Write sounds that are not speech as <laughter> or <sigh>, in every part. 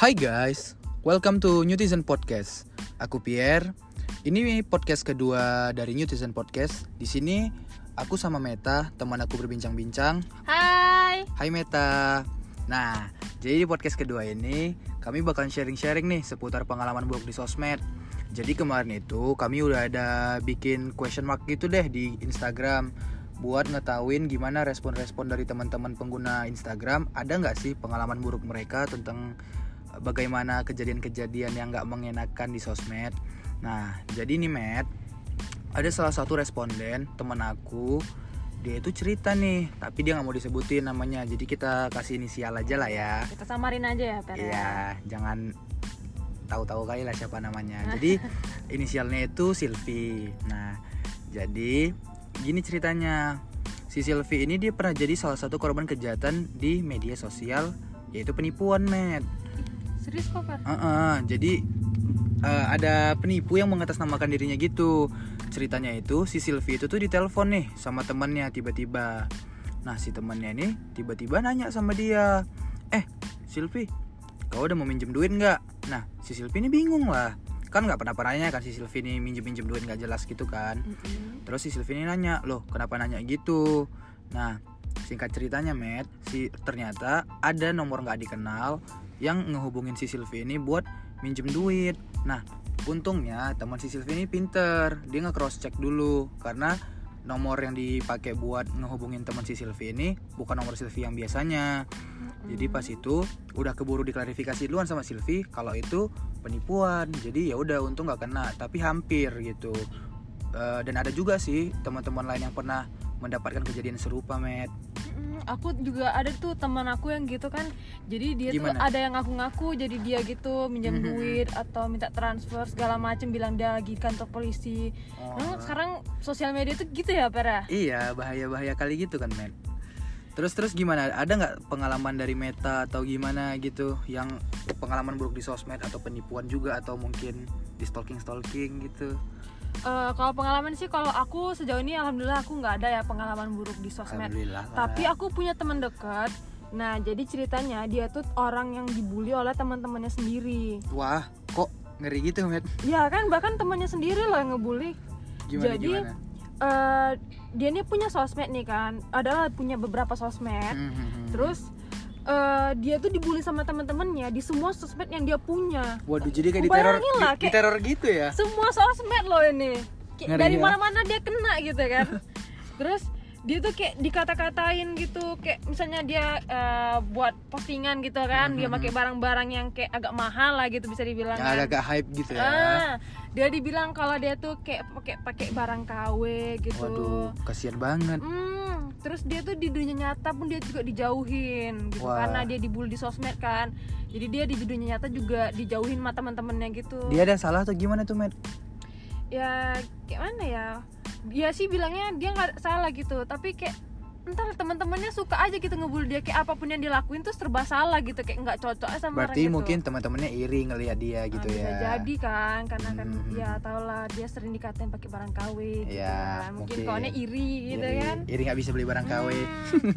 Hai guys, welcome to Newtizen Podcast. Aku Pierre. Ini podcast kedua dari Newtizen Podcast. Di sini aku sama Meta, teman aku berbincang-bincang. Hai. Hai Meta. Nah, jadi di podcast kedua ini kami bakal sharing-sharing nih seputar pengalaman buruk di sosmed. Jadi kemarin itu kami udah ada bikin question mark gitu deh di Instagram buat ngetahuin gimana respon-respon dari teman-teman pengguna Instagram ada nggak sih pengalaman buruk mereka tentang bagaimana kejadian-kejadian yang nggak mengenakan di sosmed. Nah, jadi nih Matt, ada salah satu responden teman aku, dia itu cerita nih, tapi dia nggak mau disebutin namanya, jadi kita kasih inisial aja lah ya. Kita samarin aja ya, Per. Iya, jangan tahu-tahu kali lah siapa namanya. <laughs> Jadi inisialnya itu Silvi. Nah, jadi gini ceritanya. Si Silvi ini dia pernah jadi salah satu korban kejahatan di media sosial yaitu penipuan, Matt. Serius kok, Per? Heeh, jadi eh, ada penipu yang mengatasnamakan dirinya gitu. Ceritanya itu si Silvi itu tuh ditelepon nih sama temannya tiba-tiba. Nah si temannya ini tiba-tiba nanya sama dia, eh Silvi, kau udah mau minjem duit nggak? Nah si Silvi ini bingung lah, kan nggak pernah pernahnya kan si Silvi ini minjem minjem duit nggak jelas gitu kan. Mm-mm. Terus si Silvi ini nanya, loh kenapa nanya gitu? Nah, singkat ceritanya, Matt, si ternyata ada nomor nggak dikenal yang ngehubungin si Silvi ini buat minjem duit. Nah, untungnya teman si Silvi ini pinter, dia nge cross check dulu karena nomor yang dipakai buat ngehubungin teman si Silvi ini bukan nomor Silvi yang biasanya. Jadi pas itu udah keburu diklarifikasi duluan sama Silvi kalau itu penipuan. Jadi ya udah untung nggak kena, tapi hampir gitu. Eh, dan ada juga sih teman-teman lain yang pernah mendapatkan kejadian serupa, Matt. Mm-mm. Aku juga ada tuh teman aku yang gitu kan. Jadi dia tuh Gimana? ada yang ngaku-ngaku jadi dia gitu minjem Mhm. duit atau minta transfer segala macem bilang dia lagi kantor polisi. Nah, sekarang sosial media tuh gitu ya, Per ya? Iya, bahaya-bahaya kali gitu kan, Matt. Terus terus gimana? Ada nggak pengalaman dari Meta atau gimana gitu yang pengalaman buruk di sosmed atau penipuan juga atau mungkin di stalking stalking gitu? Eh, kalau pengalaman sih kalau aku sejauh ini alhamdulillah aku nggak ada ya pengalaman buruk di sosmed. Tapi aku punya teman dekat. Nah, jadi ceritanya dia tuh orang yang dibully oleh teman-temannya sendiri. wah, kok ngeri gitu, Matt? Ya kan, bahkan temannya sendiri loh yang ngebully. Gimana Jadi, gimana? Eh, dia ini punya sosmed nih kan, adalah punya beberapa sosmed. Hmm, hmm. Terus eh, dia tuh dibully sama teman-temannya di semua sosmed yang dia punya. Waduh, jadi kayak diteror, lah, di- kayak- diteror gitu ya? Semua sosmed loh ini. Kayak Ngeri dari ya? mana-mana dia kena gitu kan. <laughs> Terus dia tuh kayak dikata-katain gitu kayak misalnya dia eh, buat postingan gitu kan dia Mhm. pakai barang-barang yang kayak agak mahal lah gitu bisa dibilang kan. agak-agak hype gitu ya. Ah, dia dibilang kalau dia tuh kayak pakai pakai barang KW gitu. Waduh, kasihan banget. Hmm, terus dia tuh di dunia nyata pun dia juga dijauhin gitu Wah. karena dia dibully di sosmed kan. Jadi dia di dunia nyata juga dijauhin sama teman-temannya gitu. Dia ada salah atau gimana tuh, Matt? Ya kayak mana ya? Dia sih bilangnya dia nggak salah gitu, tapi kayak entar teman-temannya suka aja gitu ngebully dia kayak apa pun yang dilakuin tuh serba salah gitu kayak nggak cocok sama Berarti orang gitu. mungkin teman-temannya iri ngelihat dia Ah, gitu bisa ya. jadi kan karena kan Hmm. ya tau lah dia sering dikatain pakai barang KW gitu Ya, kan. mungkin, mungkin. kawannya iri gitu iri, kan iri nggak bisa beli barang KW. Hmm.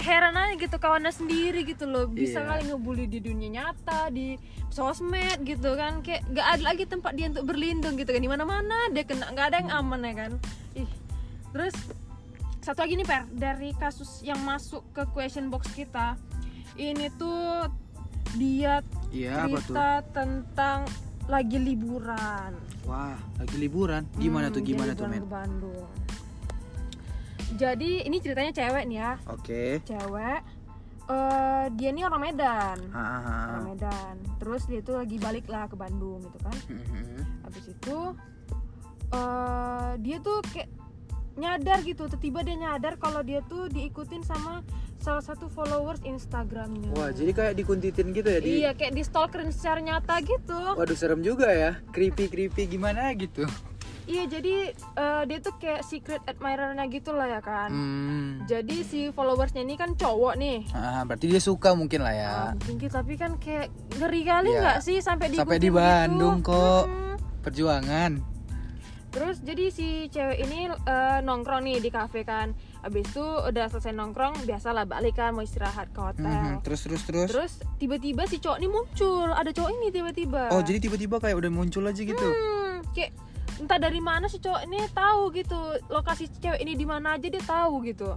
<laughs> Heran aja gitu kawannya sendiri gitu loh bisa Iya. kali ngebully di dunia nyata di sosmed gitu kan kayak nggak ada lagi tempat dia untuk berlindung gitu kan di mana mana dia kena nggak ada yang aman ya kan ih terus satu lagi nih per dari kasus yang masuk ke question box kita ini tuh dia tuh? cerita tentang lagi liburan Wah, lagi liburan. Gimana Hmm, tuh? Gimana tuh, men? ke Bandung jadi ini ceritanya cewek nih ya Oke. cewek eh dia ini orang Medan Ah, ah, ah. orang Medan terus dia tuh lagi balik lah ke Bandung gitu kan Mhm. habis itu eh dia tuh kayak nyadar gitu tiba-tiba dia nyadar kalau dia tuh diikutin sama salah satu followers Instagramnya Wah, jadi kayak dikuntitin gitu ya di. iya kayak di stalkerin secara nyata gitu Waduh, serem juga ya. Creepy creepy gimana gitu. iya jadi eh, dia tuh kayak secret admirernya gitu lah ya kan Hmm. jadi si followersnya ini kan cowok nih Ah, berarti dia suka mungkin lah ya. Ah, mungkin gitu, tapi kan kayak ngeri kali Iya. nggak sih sampai Sampai diikutin di Bandung gitu? kok. Mm-mm. Perjuangan. Terus jadi si cewek ini eh, nongkrong nih di kafe kan. Abis itu udah selesai nongkrong biasalah balik kan mau istirahat ke hotel. Mhm, terus terus terus? Terus tiba-tiba si cowok ini muncul. Ada cowok ini tiba-tiba. Oh jadi tiba-tiba kayak udah muncul aja gitu? Hmm, kayak entah dari mana si cowok ini tahu gitu. Lokasi cewek ini di mana aja dia tahu gitu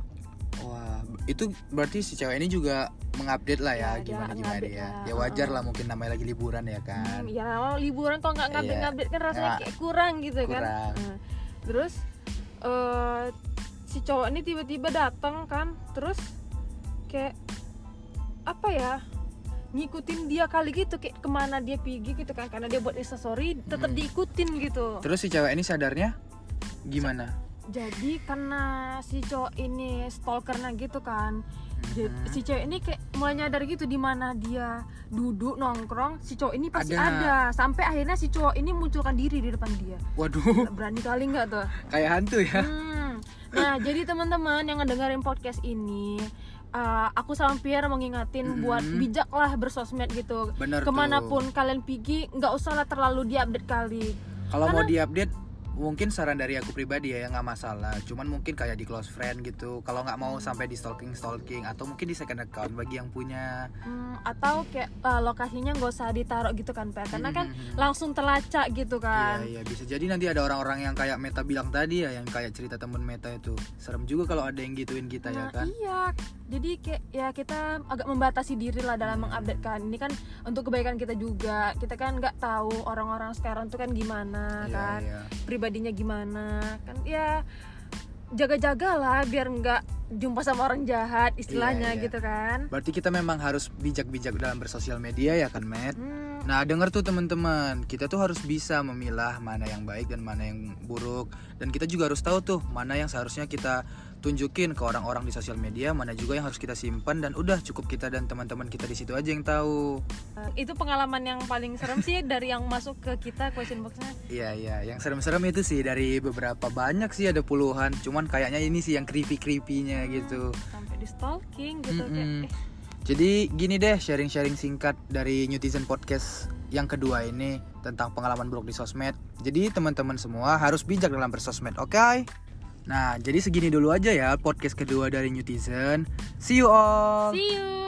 itu berarti si cewek ini juga mengupdate lah ya, Ya, dia gimana gimana ngupdate ya ya wajar lah mungkin namanya lagi liburan ya kan Hmm, ya liburan kalau nggak ngupdate Iya. ngupdate kan rasanya Ya, kayak kurang gitu kan kurang. Hmm. terus eh, si cowok ini tiba-tiba datang kan terus kayak apa ya ngikutin dia kali gitu kayak ke mana dia pergi gitu kan karena dia buat instastory tetap Hmm. diikutin gitu terus si cewek ini sadarnya gimana jadi karena si cowok ini stalkernya gitu kan Jadi, Mhm. si cewek ini kayak mulai nyadar gitu di mana dia duduk nongkrong si cowok ini pasti Ada. ada. sampai akhirnya si cowok ini munculkan diri di depan dia waduh berani kali nggak tuh kayak hantu ya Hmm. nah jadi teman-teman yang ngedengerin podcast ini uh, aku sama Pierre mengingatin Mhm. buat bijaklah bersosmed gitu bener ke mana pun tuh kalian pergi nggak usah lah terlalu diupdate kali kalau mau diupdate mungkin saran dari aku pribadi ya nggak masalah. Cuman mungkin kayak di close friend gitu. Kalau nggak mau sampai di stalking stalking atau mungkin di second account bagi yang punya. Hmm, atau kayak uh, lokasinya nggak usah ditaruh gitu kan Per karena kan Mhm. langsung terlacak gitu kan. Iya, iya bisa jadi nanti ada orang-orang yang kayak Meta bilang tadi ya yang kayak cerita temen Meta itu. Serem juga kalau ada yang gituin kita ya Nah, kan? iya jadi kayak ya kita agak membatasi diri lah dalam mengupdate kan ini kan untuk kebaikan kita juga kita kan nggak tahu orang-orang sekarang tuh kan gimana Iya, kan iya. pribadinya gimana kan ya jaga-jaga lah biar nggak jumpa sama orang jahat istilahnya Iya, iya. gitu kan berarti kita memang harus bijak-bijak dalam bersosial media ya kan Matt Hmm, Nah, denger tuh teman-teman, kita tuh harus bisa memilah mana yang baik dan mana yang buruk. Dan kita juga harus tahu tuh mana yang seharusnya kita tunjukin ke orang-orang di sosial media, mana juga yang harus kita simpan dan udah cukup kita dan teman-teman kita di situ aja yang tahu. itu pengalaman yang paling serem sih dari yang masuk ke kita question boxnya Iya, iya, yang serem-serem itu sih dari beberapa banyak sih ada puluhan, cuman kayaknya ini sih yang creepy-creepy-nya gitu. sampai di stalking gitu Mm-mm. kayak eh, Jadi gini deh sharing-sharing singkat dari Netizen Podcast yang kedua ini tentang pengalaman buruk di sosmed. Jadi teman-teman semua harus bijak dalam bersosmed, oke? Nah, jadi segini dulu aja ya podcast kedua dari Netizen. See you all. see you